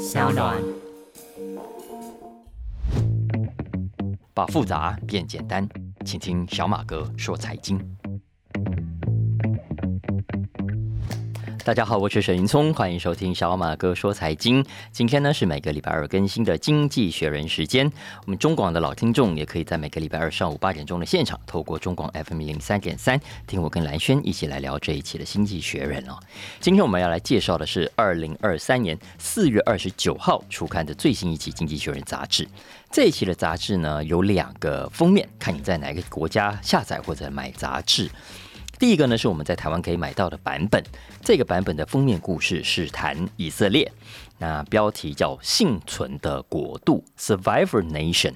小暖。把复杂变简单，请听小马哥说财经。大家好，我是沈云聪，欢迎收听小马哥说财经。今天呢是每个礼拜二更新的《经济学人》时间。我们中广的老听众也可以在每个礼拜二上午八点钟的现场，透过中广 FM 零三点三，听我跟蓝轩一起来聊这一期的《经济学人》哦。今天我们要来介绍的是二零二三年四月二十九号出刊的最新一期《经济学人》杂志。这一期的杂志呢有两个封面，看你在哪个国家下载或者买杂志。第一个呢是我们在台湾可以买到的版本，这个版本的封面故事是谈以色列，那标题叫“幸存的国度 ”（Survivor Nation）。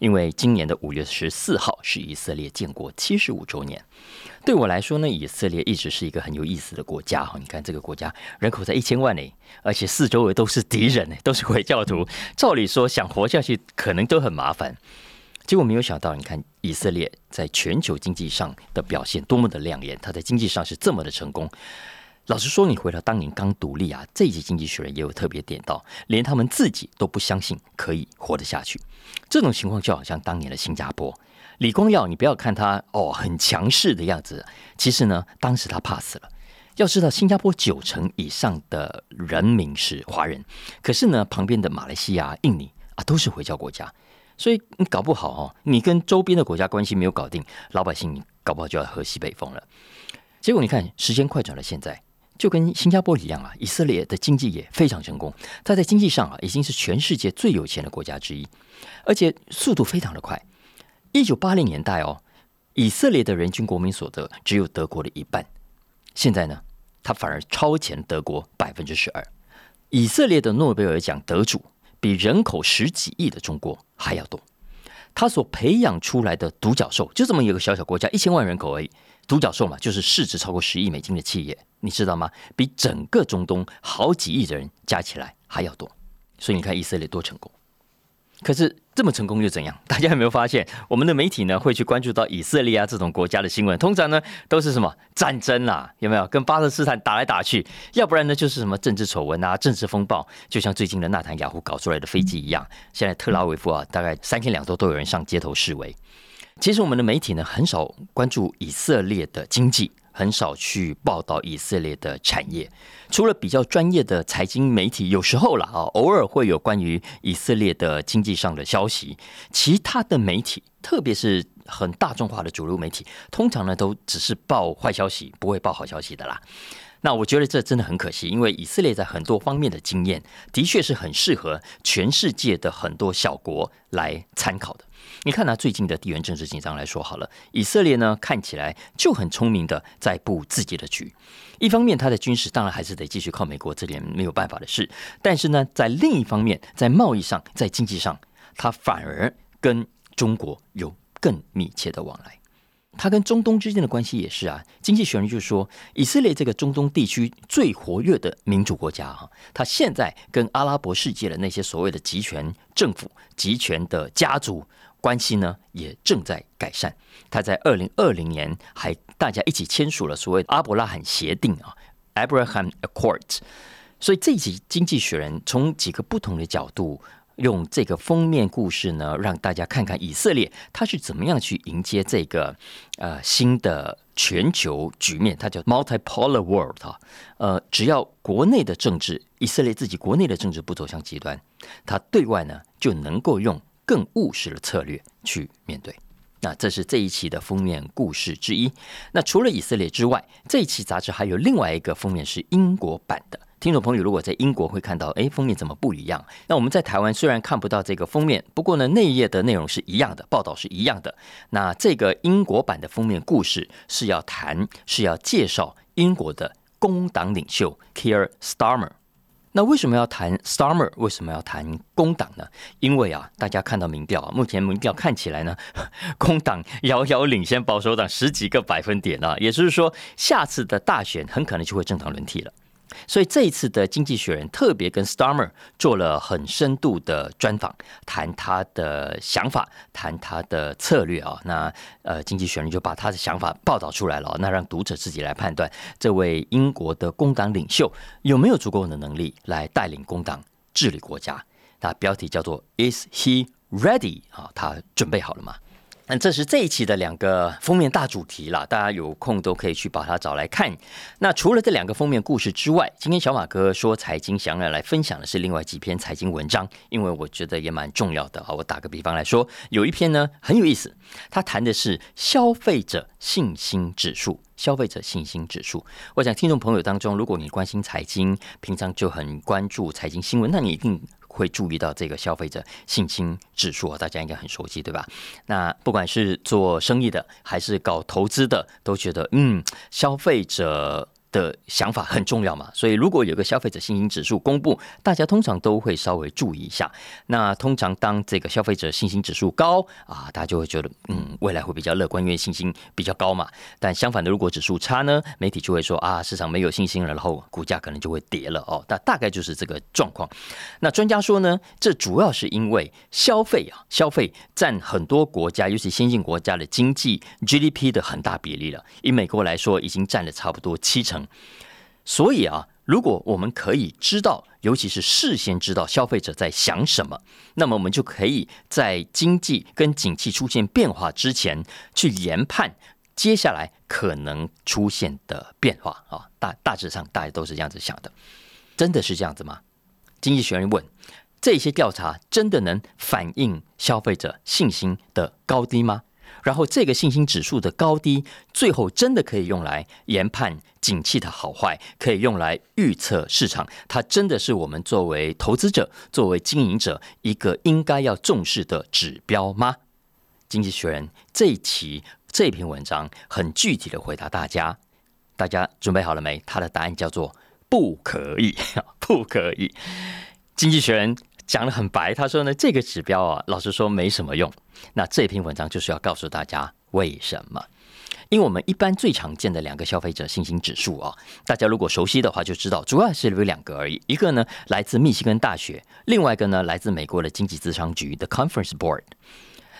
因为今年的五月十四号是以色列建国七十五周年，对我来说呢，以色列一直是一个很有意思的国家哈。你看这个国家人口才一千万呢，而且四周围都是敌人呢，都是回教徒，照理说想活下去可能都很麻烦。结果没有想到，你看以色列在全球经济上的表现多么的亮眼，它在经济上是这么的成功。老实说，你回到当年刚独立啊，这一集《经济学人》也有特别点到，连他们自己都不相信可以活得下去。这种情况就好像当年的新加坡，李光耀，你不要看他哦很强势的样子，其实呢，当时他怕死了。要知道，新加坡九成以上的人民是华人，可是呢，旁边的马来西亚、印尼啊，都是回教国家。所以你搞不好哦，你跟周边的国家关系没有搞定，老百姓搞不好就要喝西北风了。结果你看，时间快转了，现在就跟新加坡一样啊，以色列的经济也非常成功，它在经济上啊已经是全世界最有钱的国家之一，而且速度非常的快。一九八零年代哦，以色列的人均国民所得只有德国的一半，现在呢，它反而超前德国百分之十二。以色列的诺贝尔奖得主。比人口十几亿的中国还要多，他所培养出来的独角兽就这么一个小小国家，一千万人口而已。独角兽嘛，就是市值超过十亿美金的企业，你知道吗？比整个中东好几亿的人加起来还要多。所以你看以色列多成功。可是这么成功又怎样？大家有没有发现，我们的媒体呢会去关注到以色列啊这种国家的新闻？通常呢都是什么战争啦，有没有跟巴勒斯坦打来打去？要不然呢就是什么政治丑闻啊、政治风暴，就像最近的纳坦雅胡搞出来的飞机一样。现在特拉维夫啊，大概三天两头都有人上街头示威。其实我们的媒体呢很少关注以色列的经济。很少去报道以色列的产业，除了比较专业的财经媒体，有时候啦啊，偶尔会有关于以色列的经济上的消息。其他的媒体，特别是很大众化的主流媒体，通常呢都只是报坏消息，不会报好消息的啦。那我觉得这真的很可惜，因为以色列在很多方面的经验，的确是很适合全世界的很多小国来参考的。你看拿最近的地缘政治紧张来说好了，以色列呢看起来就很聪明的在布自己的局。一方面，他的军事当然还是得继续靠美国，这点没有办法的事。但是呢，在另一方面，在贸易上，在经济上，他反而跟中国有更密切的往来。他跟中东之间的关系也是啊。经济学人就说，以色列这个中东地区最活跃的民主国家哈，他现在跟阿拉伯世界的那些所谓的集权政府、集权的家族。关系呢也正在改善。他在二零二零年还大家一起签署了所谓阿伯拉罕协定啊，Abraham Accords。所以这一集《经济学人》从几个不同的角度，用这个封面故事呢，让大家看看以色列他是怎么样去迎接这个呃新的全球局面。它叫 Multipolar World 哈。呃，只要国内的政治，以色列自己国内的政治不走向极端，他对外呢就能够用。更务实的策略去面对，那这是这一期的封面故事之一。那除了以色列之外，这一期杂志还有另外一个封面是英国版的。听众朋友如果在英国会看到，哎，封面怎么不一样？那我们在台湾虽然看不到这个封面，不过呢，那一页的内容是一样的，报道是一样的。那这个英国版的封面故事是要谈，是要介绍英国的工党领袖 Keir Starmer。那为什么要谈 Starmer？为什么要谈工党呢？因为啊，大家看到民调啊，目前民调看起来呢，工党遥遥领先保守党十几个百分点啊，也就是说，下次的大选很可能就会政党轮替了。所以这一次的《经济学人》特别跟 Starmer 做了很深度的专访，谈他的想法，谈他的策略啊。那呃，《经济学人》就把他的想法报道出来了，那让读者自己来判断，这位英国的工党领袖有没有足够的能力来带领工党治理国家。那标题叫做 “Is he ready？” 啊，他准备好了吗？那这是这一期的两个封面大主题了，大家有空都可以去把它找来看。那除了这两个封面故事之外，今天小马哥说财经，想要来分享的是另外几篇财经文章，因为我觉得也蛮重要的啊。我打个比方来说，有一篇呢很有意思，它谈的是消费者信心指数。消费者信心指数，我想听众朋友当中，如果你关心财经，平常就很关注财经新闻，那你一定。会注意到这个消费者信心指数，大家应该很熟悉，对吧？那不管是做生意的，还是搞投资的，都觉得嗯，消费者。的想法很重要嘛，所以如果有个消费者信心指数公布，大家通常都会稍微注意一下。那通常当这个消费者信心指数高啊，大家就会觉得嗯，未来会比较乐观，因为信心比较高嘛。但相反的，如果指数差呢，媒体就会说啊，市场没有信心了，然后股价可能就会跌了哦。那大概就是这个状况。那专家说呢，这主要是因为消费啊，消费占很多国家，尤其先进国家的经济 GDP 的很大比例了。以美国来说，已经占了差不多七成。所以啊，如果我们可以知道，尤其是事先知道消费者在想什么，那么我们就可以在经济跟景气出现变化之前，去研判接下来可能出现的变化啊。大大致上，大家都是这样子想的，真的是这样子吗？经济学人问：这些调查真的能反映消费者信心的高低吗？然后，这个信心指数的高低，最后真的可以用来研判景气的好坏，可以用来预测市场。它真的是我们作为投资者、作为经营者一个应该要重视的指标吗？经济学人这一期这篇文章很具体的回答大家，大家准备好了没？他的答案叫做不可以，不可以。经济学人。讲的很白，他说呢，这个指标啊，老实说没什么用。那这篇文章就是要告诉大家为什么？因为我们一般最常见的两个消费者信心指数啊，大家如果熟悉的话就知道，主要是有两个而已。一个呢来自密西根大学，另外一个呢来自美国的经济咨商局的 Conference Board。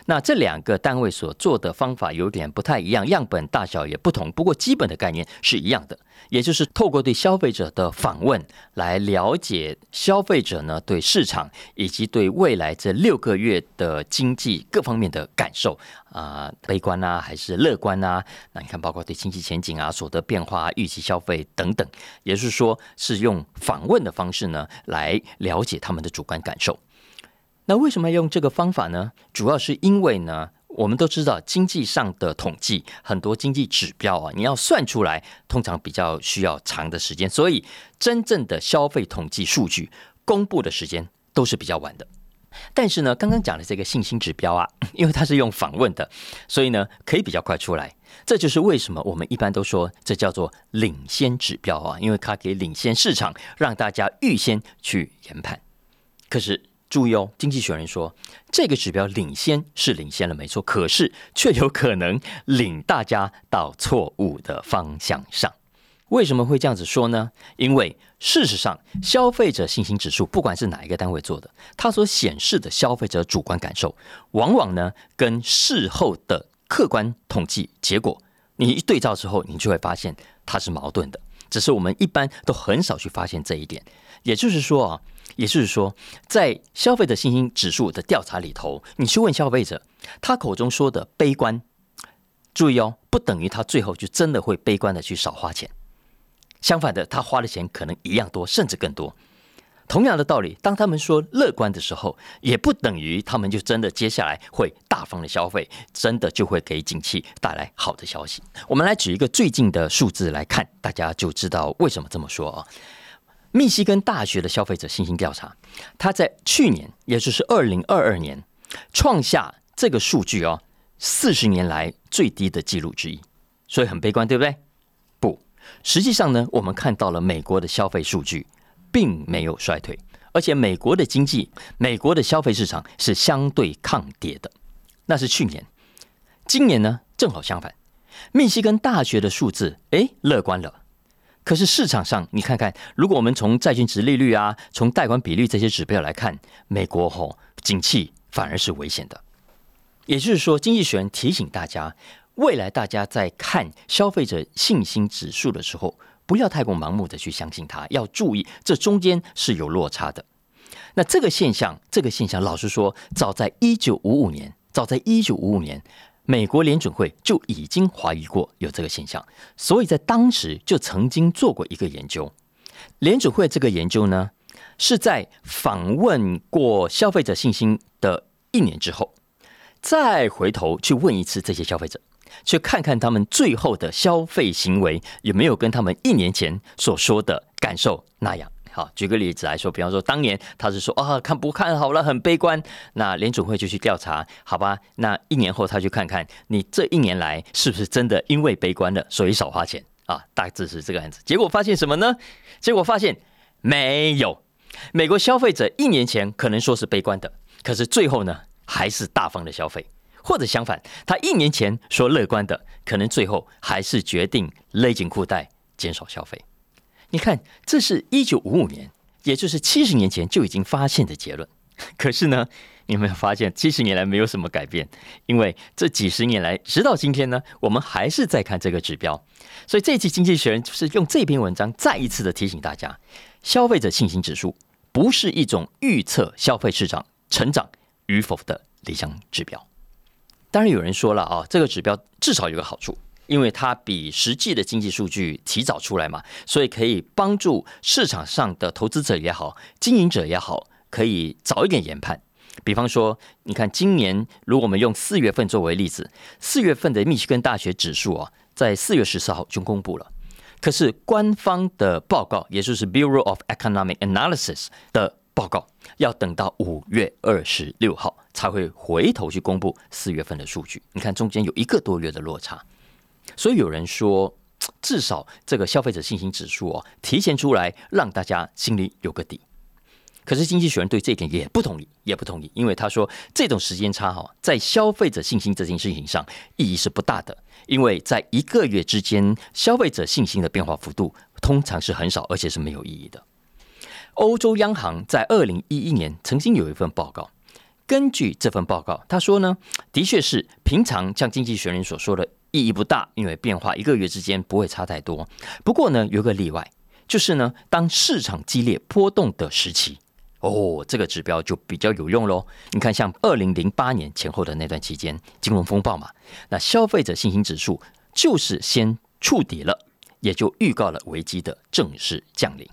那这两个单位所做的方法有点不太一样，样本大小也不同，不过基本的概念是一样的，也就是透过对消费者的访问来了解消费者呢对市场以及对未来这六个月的经济各方面的感受啊，悲观啊还是乐观啊？那你看，包括对经济前景啊、所得变化、预期消费等等，也是说是用访问的方式呢来了解他们的主观感受。那为什么要用这个方法呢？主要是因为呢，我们都知道经济上的统计，很多经济指标啊，你要算出来，通常比较需要长的时间，所以真正的消费统计数据公布的时间都是比较晚的。但是呢，刚刚讲的这个信心指标啊，因为它是用访问的，所以呢，可以比较快出来。这就是为什么我们一般都说这叫做领先指标啊，因为它可以领先市场，让大家预先去研判。可是。注意哦，经济学人说，这个指标领先是领先了，没错，可是却有可能领大家到错误的方向上。为什么会这样子说呢？因为事实上，消费者信心指数不管是哪一个单位做的，它所显示的消费者主观感受，往往呢跟事后的客观统计结果，你一对照之后，你就会发现它是矛盾的。只是我们一般都很少去发现这一点。也就是说啊。也就是说，在消费者信心指数的调查里头，你去问消费者，他口中说的悲观，注意哦，不等于他最后就真的会悲观的去少花钱。相反的，他花的钱可能一样多，甚至更多。同样的道理，当他们说乐观的时候，也不等于他们就真的接下来会大方的消费，真的就会给景气带来好的消息。我们来举一个最近的数字来看，大家就知道为什么这么说啊。密西根大学的消费者信心调查，它在去年，也就是二零二二年，创下这个数据哦，四十年来最低的记录之一，所以很悲观，对不对？不，实际上呢，我们看到了美国的消费数据并没有衰退，而且美国的经济、美国的消费市场是相对抗跌的，那是去年。今年呢，正好相反，密西根大学的数字哎乐观了。可是市场上，你看看，如果我们从债券值利率啊，从贷款比率这些指标来看，美国吼景气反而是危险的。也就是说，经济学人提醒大家，未来大家在看消费者信心指数的时候，不要太过盲目的去相信它，要注意这中间是有落差的。那这个现象，这个现象，老实说，早在一九五五年，早在一九五五年，美国联准会就已经怀疑过有这个现象，所以在当时就曾经做过一个研究。联准会这个研究呢，是在访问过消费者信心的一年之后，再回头去问一次这些消费者，去看看他们最后的消费行为有没有跟他们一年前所说的感受那样。好，举个例子来说，比方说当年他是说啊看不看好了，很悲观，那联储会就去调查，好吧？那一年后他去看看你这一年来是不是真的因为悲观了，所以少花钱啊？大致是这个样子。结果发现什么呢？结果发现没有，美国消费者一年前可能说是悲观的，可是最后呢还是大方的消费，或者相反，他一年前说乐观的，可能最后还是决定勒紧裤带减少消费。你看，这是一九五五年，也就是七十年前就已经发现的结论。可是呢，你有没有发现七十年来没有什么改变？因为这几十年来，直到今天呢，我们还是在看这个指标。所以这期《经济学人》就是用这篇文章再一次的提醒大家：消费者信心指数不是一种预测消费市场成长与否的理想指标。当然，有人说了啊，这个指标至少有个好处。因为它比实际的经济数据提早出来嘛，所以可以帮助市场上的投资者也好、经营者也好，可以早一点研判。比方说，你看今年，如果我们用四月份作为例子，四月份的密歇根大学指数啊，在四月十四号就公布了，可是官方的报告，也就是 Bureau of Economic Analysis 的报告，要等到五月二十六号才会回头去公布四月份的数据。你看中间有一个多月的落差。所以有人说，至少这个消费者信心指数哦，提前出来，让大家心里有个底。可是经济学人对这一点也不同意，也不同意，因为他说这种时间差哈，在消费者信心这件事情上意义是不大的，因为在一个月之间，消费者信心的变化幅度通常是很少，而且是没有意义的。欧洲央行在二零一一年曾经有一份报告，根据这份报告，他说呢，的确是平常像经济学人所说的。意义不大，因为变化一个月之间不会差太多。不过呢，有个例外，就是呢，当市场激烈波动的时期，哦，这个指标就比较有用喽。你看，像二零零八年前后的那段期间，金融风暴嘛，那消费者信心指数就是先触底了，也就预告了危机的正式降临。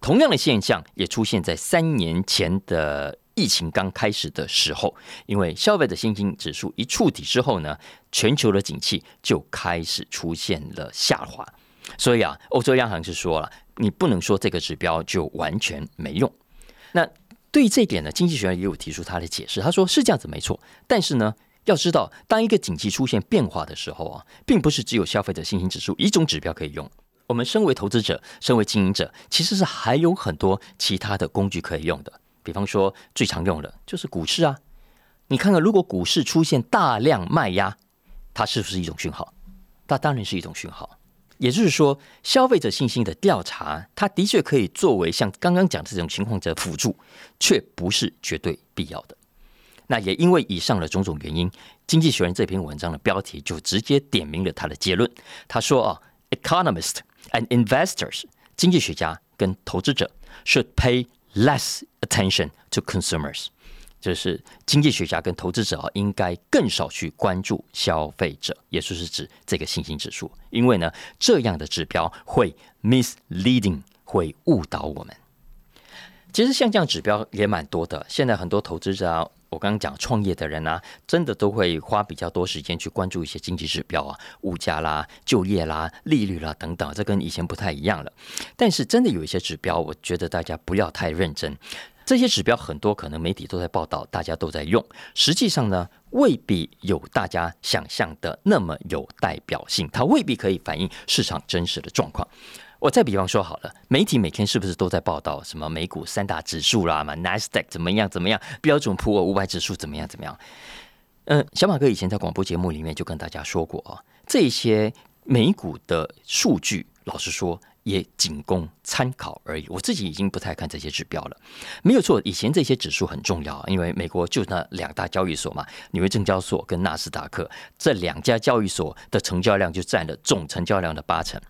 同样的现象也出现在三年前的。疫情刚开始的时候，因为消费者信心指数一触底之后呢，全球的景气就开始出现了下滑。所以啊，欧洲央行是说了，你不能说这个指标就完全没用。那对于这一点呢，经济学家也有提出他的解释。他说是这样子没错，但是呢，要知道当一个景气出现变化的时候啊，并不是只有消费者信心指数一种指标可以用。我们身为投资者，身为经营者，其实是还有很多其他的工具可以用的。比方说，最常用的就是股市啊。你看看，如果股市出现大量卖压，它是不是一种讯号？它当然是一种讯号。也就是说，消费者信心的调查，它的确可以作为像刚刚讲这种情况的辅助，却不是绝对必要的。那也因为以上的种种原因，《经济学人》这篇文章的标题就直接点明了他的结论。他说啊，economists and investors，经济学家跟投资者 should pay。Less attention to consumers，就是经济学家跟投资者啊，应该更少去关注消费者，也就是指这个信心指数，因为呢，这样的指标会 misleading，会误导我们。其实像这样指标也蛮多的，现在很多投资者啊。我刚刚讲创业的人啊，真的都会花比较多时间去关注一些经济指标啊，物价啦、就业啦、利率啦等等，这跟以前不太一样了。但是真的有一些指标，我觉得大家不要太认真。这些指标很多可能媒体都在报道，大家都在用，实际上呢，未必有大家想象的那么有代表性，它未必可以反映市场真实的状况。我再比方说好了，媒体每天是不是都在报道什么美股三大指数啦嘛，NASDAQ 怎么样怎么样，标准普尔五百指数怎么样怎么样？嗯，小马哥以前在广播节目里面就跟大家说过啊，这些美股的数据，老实说也仅供参考而已。我自己已经不太看这些指标了。没有错，以前这些指数很重要，因为美国就那两大交易所嘛，纽约证交所跟纳斯达克这两家交易所的成交量就占了总成交量的八成。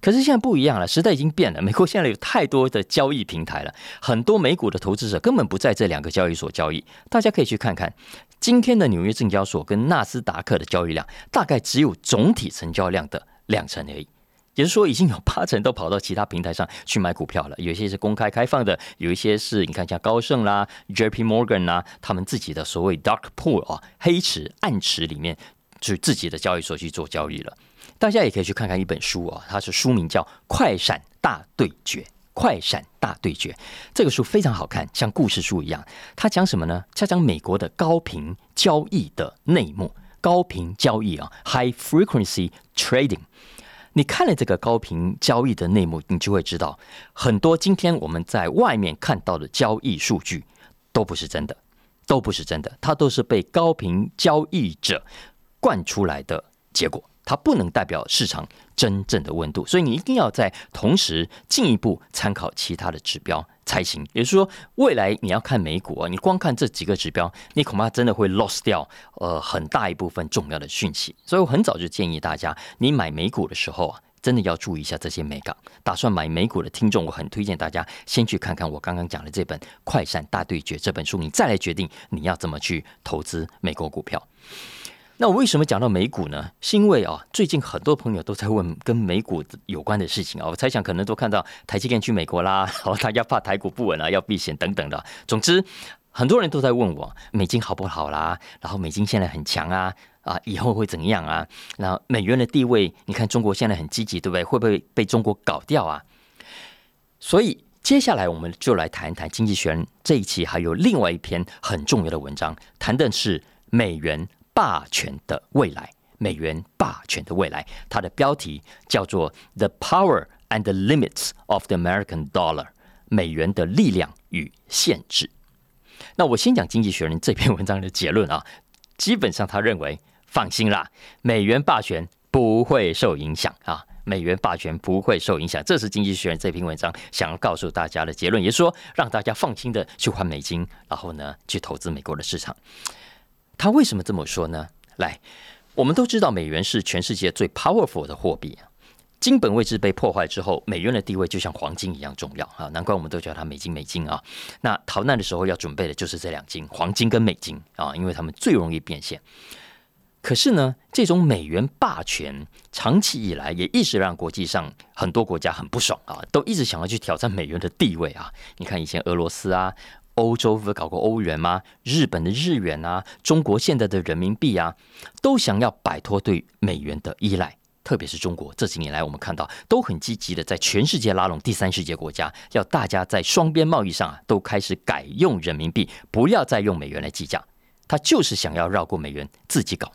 可是现在不一样了，时代已经变了。美国现在有太多的交易平台了，很多美股的投资者根本不在这两个交易所交易。大家可以去看看今天的纽约证交所跟纳斯达克的交易量，大概只有总体成交量的两成而已。也就是说，已经有八成都跑到其他平台上去买股票了。有一些是公开开放的，有一些是你看像高盛啦、J.P. Morgan 啦，他们自己的所谓 Dark Pool 啊，黑池、暗池里面，去自己的交易所去做交易了。大家也可以去看看一本书啊，它是书名叫《快闪大对决》。快闪大对决这个书非常好看，像故事书一样。它讲什么呢？它讲美国的高频交易的内幕。高频交易啊，High Frequency Trading。你看了这个高频交易的内幕，你就会知道，很多今天我们在外面看到的交易数据都不是真的，都不是真的，它都是被高频交易者灌出来的结果。它不能代表市场真正的温度，所以你一定要在同时进一步参考其他的指标才行。也就是说，未来你要看美股啊，你光看这几个指标，你恐怕真的会 lost 掉呃很大一部分重要的讯息。所以我很早就建议大家，你买美股的时候啊，真的要注意一下这些美港。打算买美股的听众，我很推荐大家先去看看我刚刚讲的这本《快闪大对决》这本书，你再来决定你要怎么去投资美国股票。那我为什么讲到美股呢？是因为啊，最近很多朋友都在问跟美股有关的事情啊。我猜想可能都看到台积电去美国啦，然后大家怕台股不稳啊，要避险等等的。总之，很多人都在问我美金好不好啦，然后美金现在很强啊，啊，以后会怎样啊？那美元的地位，你看中国现在很积极，对不对？会不会被中国搞掉啊？所以接下来我们就来谈一谈《经济学人》这一期还有另外一篇很重要的文章，谈的是美元。霸权的未来，美元霸权的未来，它的标题叫做《The Power and the Limits of the American Dollar》，美元的力量与限制。那我先讲《经济学人》这篇文章的结论啊，基本上他认为，放心啦，美元霸权不会受影响啊，美元霸权不会受影响，这是《经济学人》这篇文章想要告诉大家的结论，也是说让大家放心的去换美金，然后呢去投资美国的市场。他为什么这么说呢？来，我们都知道美元是全世界最 powerful 的货币。金本位制被破坏之后，美元的地位就像黄金一样重要啊。难怪我们都叫它美金美金啊。那逃难的时候要准备的就是这两金，黄金跟美金啊，因为他们最容易变现。可是呢，这种美元霸权长期以来也一直让国际上很多国家很不爽啊，都一直想要去挑战美元的地位啊。你看以前俄罗斯啊。欧洲不是搞过欧元吗？日本的日元啊，中国现在的人民币啊，都想要摆脱对美元的依赖。特别是中国这几年来，我们看到都很积极的在全世界拉拢第三世界国家，要大家在双边贸易上啊，都开始改用人民币，不要再用美元来计价。他就是想要绕过美元自己搞。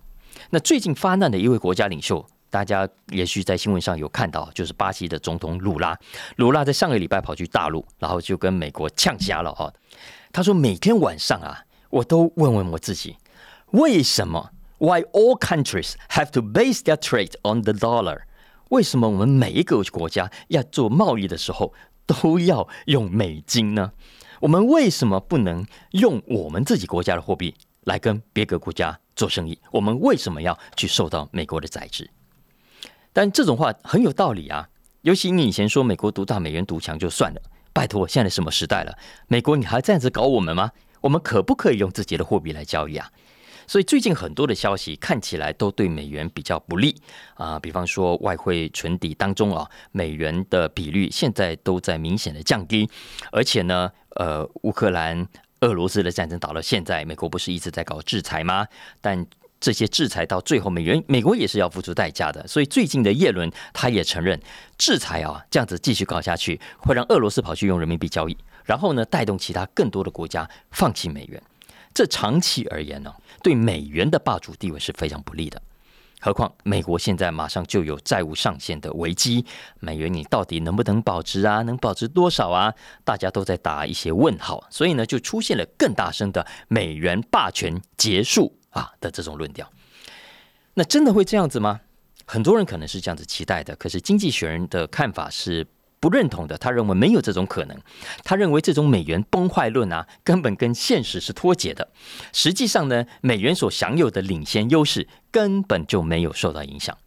那最近发难的一位国家领袖。大家也许在新闻上有看到，就是巴西的总统鲁拉。鲁拉在上个礼拜跑去大陆，然后就跟美国呛瞎了啊！他说：“每天晚上啊，我都问问我自己，为什么？Why all countries have to base their trade on the dollar？为什么我们每一个国家要做贸易的时候都要用美金呢？我们为什么不能用我们自己国家的货币来跟别个国家做生意？我们为什么要去受到美国的宰制？”但这种话很有道理啊，尤其你以前说美国独大、美元独强就算了，拜托，现在什么时代了？美国你还这样子搞我们吗？我们可不可以用自己的货币来交易啊？所以最近很多的消息看起来都对美元比较不利啊，比方说外汇存底当中啊，美元的比率现在都在明显的降低，而且呢，呃，乌克兰、俄罗斯的战争打到现在，美国不是一直在搞制裁吗？但这些制裁到最后，美元美国也是要付出代价的。所以最近的耶伦他也承认，制裁啊这样子继续搞下去，会让俄罗斯跑去用人民币交易，然后呢带动其他更多的国家放弃美元。这长期而言呢，对美元的霸主地位是非常不利的。何况美国现在马上就有债务上限的危机，美元你到底能不能保值啊？能保值多少啊？大家都在打一些问号。所以呢，就出现了更大声的美元霸权结束。啊的这种论调，那真的会这样子吗？很多人可能是这样子期待的，可是经济学人的看法是不认同的。他认为没有这种可能，他认为这种美元崩坏论啊，根本跟现实是脱节的。实际上呢，美元所享有的领先优势根本就没有受到影响。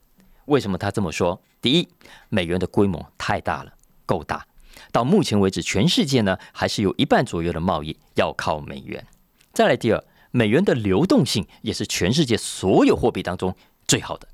为什么他这么说？第一，美元的规模太大了，够大。到目前为止，全世界呢还是有一半左右的贸易要靠美元。再来第二，美元的流动性也是全世界所有货币当中最好的。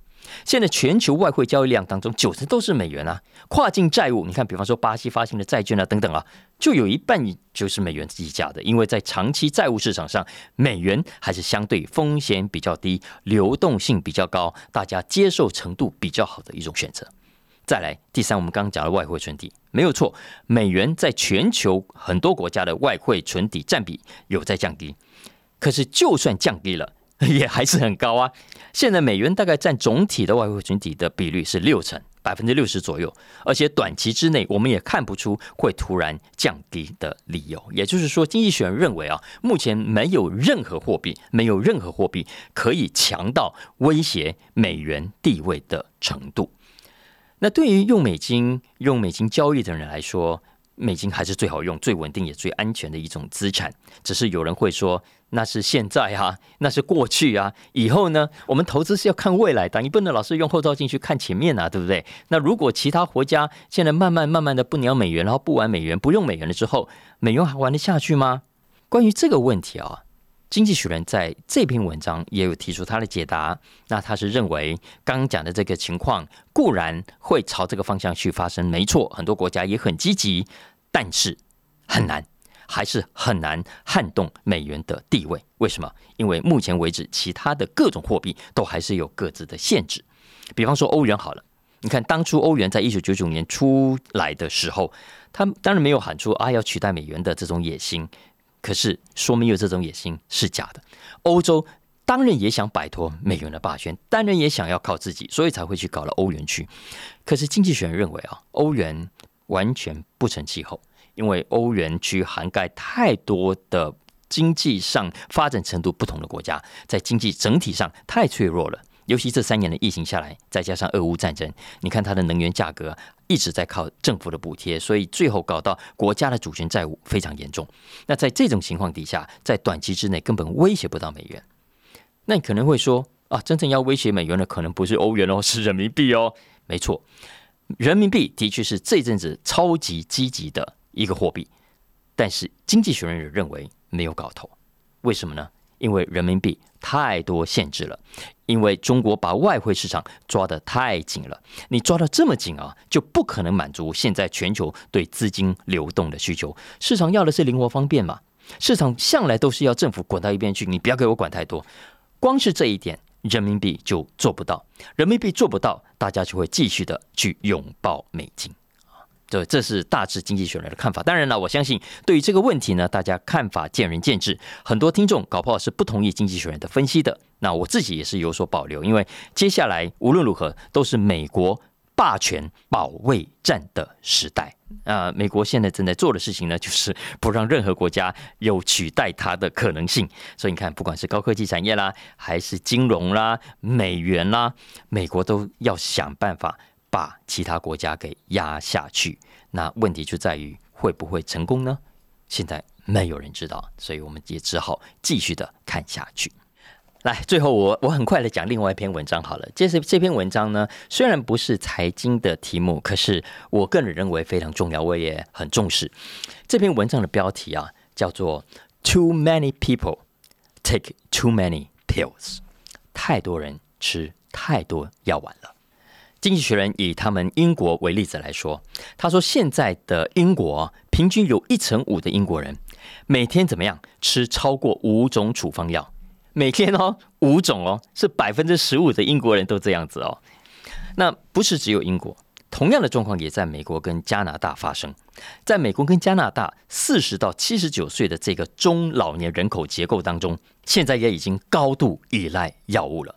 现在全球外汇交易量当中，九成都是美元啊。跨境债务，你看，比方说巴西发行的债券啊，等等啊，就有一半就是美元计价的。因为在长期债务市场上，美元还是相对风险比较低、流动性比较高、大家接受程度比较好的一种选择。再来，第三，我们刚刚讲的外汇存底没有错，美元在全球很多国家的外汇存底占比有在降低，可是就算降低了。也还是很高啊！现在美元大概占总体的外汇存底的比率是六成，百分之六十左右，而且短期之内我们也看不出会突然降低的理由。也就是说，经济学人认为啊，目前没有任何货币，没有任何货币可以强到威胁美元地位的程度。那对于用美金、用美金交易的人来说，美金还是最好用、最稳定也最安全的一种资产。只是有人会说，那是现在啊，那是过去啊，以后呢？我们投资是要看未来的，你不能老是用后照镜去看前面啊，对不对？那如果其他国家现在慢慢慢慢的不鸟美元，然后不玩美元、不用美元了之后，美元还玩得下去吗？关于这个问题啊。经济学人在这篇文章也有提出他的解答。那他是认为，刚讲的这个情况固然会朝这个方向去发生，没错，很多国家也很积极，但是很难，还是很难撼动美元的地位。为什么？因为目前为止，其他的各种货币都还是有各自的限制。比方说欧元好了，你看当初欧元在一九九九年出来的时候，他当然没有喊出啊要取代美元的这种野心。可是，说明有这种野心是假的。欧洲当然也想摆脱美元的霸权，当然也想要靠自己，所以才会去搞了欧元区。可是，经济学人认为啊，欧元完全不成气候，因为欧元区涵盖太多的经济上发展程度不同的国家，在经济整体上太脆弱了。尤其这三年的疫情下来，再加上俄乌战争，你看它的能源价格一直在靠政府的补贴，所以最后搞到国家的主权债务非常严重。那在这种情况底下，在短期之内根本威胁不到美元。那你可能会说啊，真正要威胁美元的可能不是欧元哦，是人民币哦。没错，人民币的确是这阵子超级积极的一个货币，但是经济学人认为没有搞头。为什么呢？因为人民币太多限制了，因为中国把外汇市场抓得太紧了。你抓得这么紧啊，就不可能满足现在全球对资金流动的需求。市场要的是灵活方便嘛？市场向来都是要政府滚到一边去，你不要给我管太多。光是这一点，人民币就做不到。人民币做不到，大家就会继续的去拥抱美金。对，这是大致经济学人的看法。当然了，我相信对于这个问题呢，大家看法见仁见智。很多听众搞不好是不同意经济学人的分析的。那我自己也是有所保留，因为接下来无论如何都是美国霸权保卫战的时代啊！美国现在正在做的事情呢，就是不让任何国家有取代它的可能性。所以你看，不管是高科技产业啦，还是金融啦、美元啦，美国都要想办法。把其他国家给压下去，那问题就在于会不会成功呢？现在没有人知道，所以我们也只好继续的看下去。来，最后我我很快的讲另外一篇文章好了。这是这篇文章呢，虽然不是财经的题目，可是我个人认为非常重要，我也很重视。这篇文章的标题啊，叫做 “Too many people take too many pills”，太多人吃太多药丸了。经济学人以他们英国为例子来说，他说现在的英国平均有一成五的英国人每天怎么样吃超过五种处方药？每天哦，五种哦，是百分之十五的英国人都这样子哦。那不是只有英国，同样的状况也在美国跟加拿大发生。在美国跟加拿大，四十到七十九岁的这个中老年人口结构当中，现在也已经高度依赖药物了。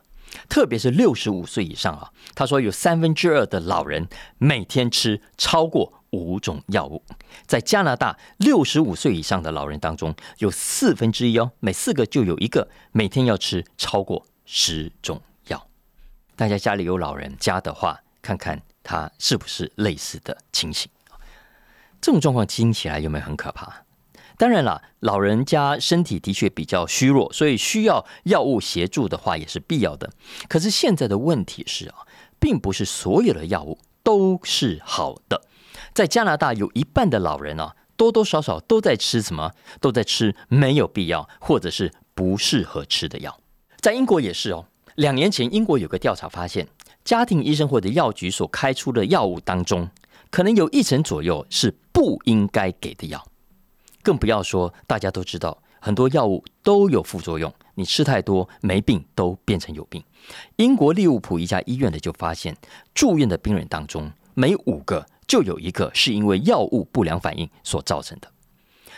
特别是六十五岁以上啊，他说有三分之二的老人每天吃超过五种药物。在加拿大，六十五岁以上的老人当中，有四分之一哦，每四个就有一个每天要吃超过十种药。大家家里有老人家的话，看看他是不是类似的情形。这种状况听起来有没有很可怕？当然了，老人家身体的确比较虚弱，所以需要药物协助的话也是必要的。可是现在的问题是啊，并不是所有的药物都是好的。在加拿大，有一半的老人啊，多多少少都在吃什么？都在吃没有必要或者是不适合吃的药。在英国也是哦。两年前，英国有个调查发现，家庭医生或者药局所开出的药物当中，可能有一成左右是不应该给的药。更不要说，大家都知道，很多药物都有副作用，你吃太多，没病都变成有病。英国利物浦一家医院的就发现，住院的病人当中，每五个就有一个是因为药物不良反应所造成的。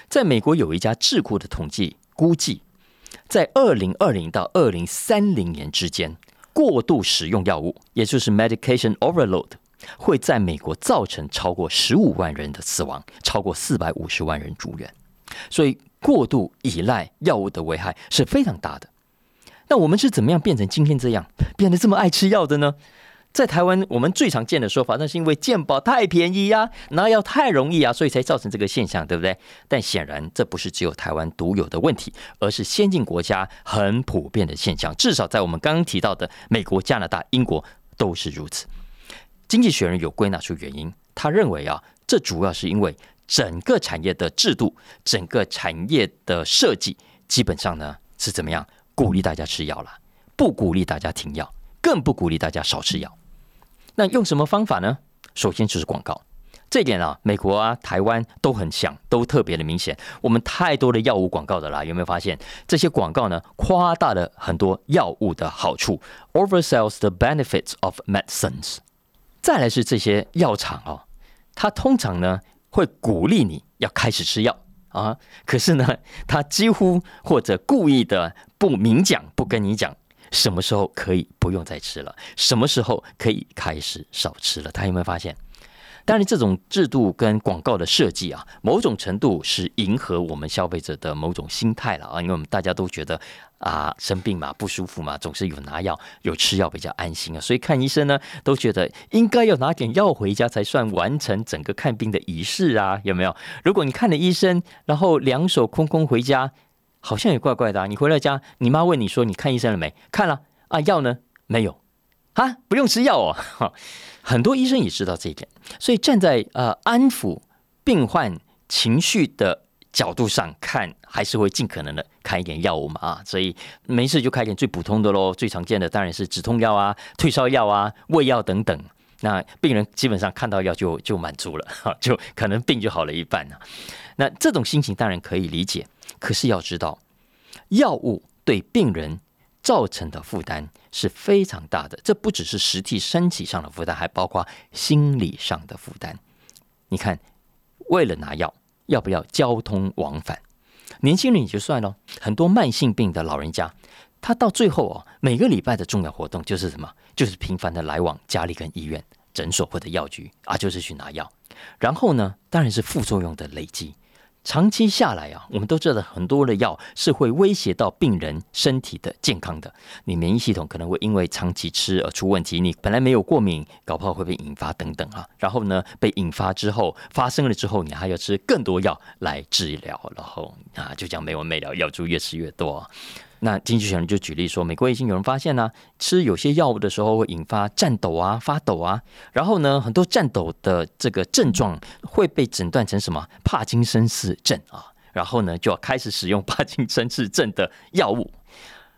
在美国有一家智库的统计估计，在二零二零到二零三零年之间，过度使用药物，也就是 medication overload，会在美国造成超过十五万人的死亡，超过四百五十万人住院。所以，过度依赖药物的危害是非常大的。那我们是怎么样变成今天这样，变得这么爱吃药的呢？在台湾，我们最常见的说法，那是因为健保太便宜呀，拿药太容易啊，所以才造成这个现象，对不对？但显然，这不是只有台湾独有的问题，而是先进国家很普遍的现象。至少在我们刚刚提到的美国、加拿大、英国都是如此。经济学人有归纳出原因，他认为啊，这主要是因为整个产业的制度、整个产业的设计，基本上呢是怎么样鼓励大家吃药了，不鼓励大家停药，更不鼓励大家少吃药。那用什么方法呢？首先就是广告，这点啊，美国啊、台湾都很像，都特别的明显。我们太多的药物广告的啦，有没有发现这些广告呢？夸大了很多药物的好处，oversells the benefits of medicines。再来是这些药厂哦，它通常呢会鼓励你要开始吃药啊，可是呢，他几乎或者故意的不明讲，不跟你讲。什么时候可以不用再吃了？什么时候可以开始少吃了？他有没有发现？当然，这种制度跟广告的设计啊，某种程度是迎合我们消费者的某种心态了啊。因为我们大家都觉得啊，生病嘛，不舒服嘛，总是有拿药、有吃药比较安心啊。所以看医生呢，都觉得应该要拿点药回家才算完成整个看病的仪式啊。有没有？如果你看了医生，然后两手空空回家。好像也怪怪的啊。你回了家，你妈问你说：“你看医生了没？”看了啊，药呢？没有啊，不用吃药哦。很多医生也知道这一点，所以站在呃安抚病患情绪的角度上看，还是会尽可能的开一点药物嘛啊。所以没事就开点最普通的喽，最常见的当然是止痛药啊、退烧药啊、胃药等等。那病人基本上看到药就就满足了，就可能病就好了一半呢。那这种心情当然可以理解。可是要知道，药物对病人造成的负担是非常大的。这不只是实体身体上的负担，还包括心理上的负担。你看，为了拿药，要不要交通往返？年轻人也就算了，很多慢性病的老人家，他到最后哦，每个礼拜的重要活动就是什么？就是频繁的来往家里跟医院、诊所或者药局啊，就是去拿药。然后呢，当然是副作用的累积。长期下来啊，我们都知道很多的药是会威胁到病人身体的健康的。你免疫系统可能会因为长期吃而出问题，你本来没有过敏，搞不好会被引发等等啊。然后呢，被引发之后发生了之后，你还要吃更多药来治疗，然后啊，就这样没完没了，药就越吃越多。那经济学人就举例说，美国已经有人发现呢，吃有些药物的时候会引发颤抖啊、发抖啊，然后呢，很多颤抖的这个症状会被诊断成什么？帕金森氏症啊，然后呢，就要开始使用帕金森氏症的药物，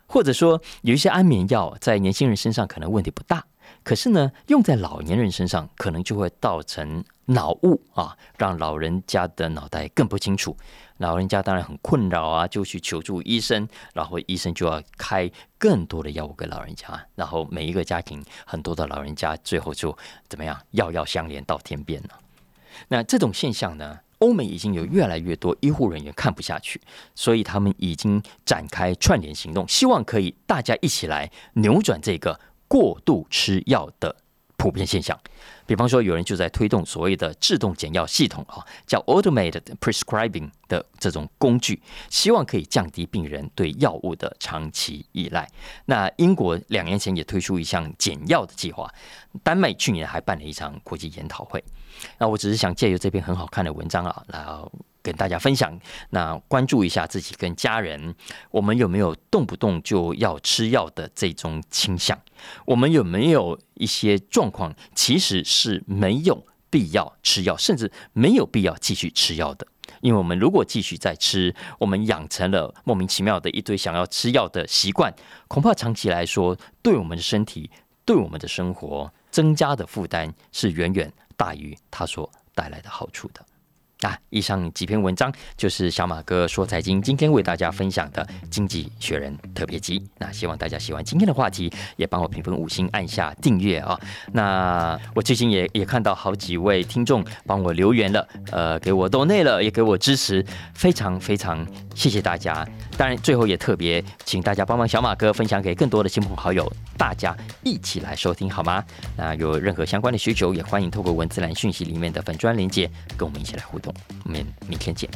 或者说有一些安眠药在年轻人身上可能问题不大，可是呢，用在老年人身上可能就会造成脑雾啊，让老人家的脑袋更不清楚。老人家当然很困扰啊，就去求助医生，然后医生就要开更多的药物给老人家，然后每一个家庭很多的老人家最后就怎么样，药药相连到天边了。那这种现象呢，欧美已经有越来越多医护人员看不下去，所以他们已经展开串联行动，希望可以大家一起来扭转这个过度吃药的普遍现象。比方说，有人就在推动所谓的自动减药系统啊，叫 automated prescribing 的这种工具，希望可以降低病人对药物的长期依赖。那英国两年前也推出一项减药的计划，丹麦去年还办了一场国际研讨会。那我只是想借由这篇很好看的文章啊，来跟大家分享。那关注一下自己跟家人，我们有没有动不动就要吃药的这种倾向？我们有没有一些状况其实是没有必要吃药，甚至没有必要继续吃药的？因为我们如果继续再吃，我们养成了莫名其妙的一堆想要吃药的习惯，恐怕长期来说，对我们的身体、对我们的生活增加的负担是远远大于它所带来的好处的。啊，以上几篇文章就是小马哥说财经今天为大家分享的《经济学人》特别集。那希望大家喜欢今天的话题，也帮我评分五星，按下订阅啊。那我最近也也看到好几位听众帮我留言了，呃，给我都内了，也给我支持，非常非常谢谢大家。当然，最后也特别请大家帮忙小马哥分享给更多的亲朋好友，大家一起来收听好吗？那有任何相关的需求，也欢迎透过文字栏讯息里面的粉砖连接，跟我们一起来互动。我们明天见。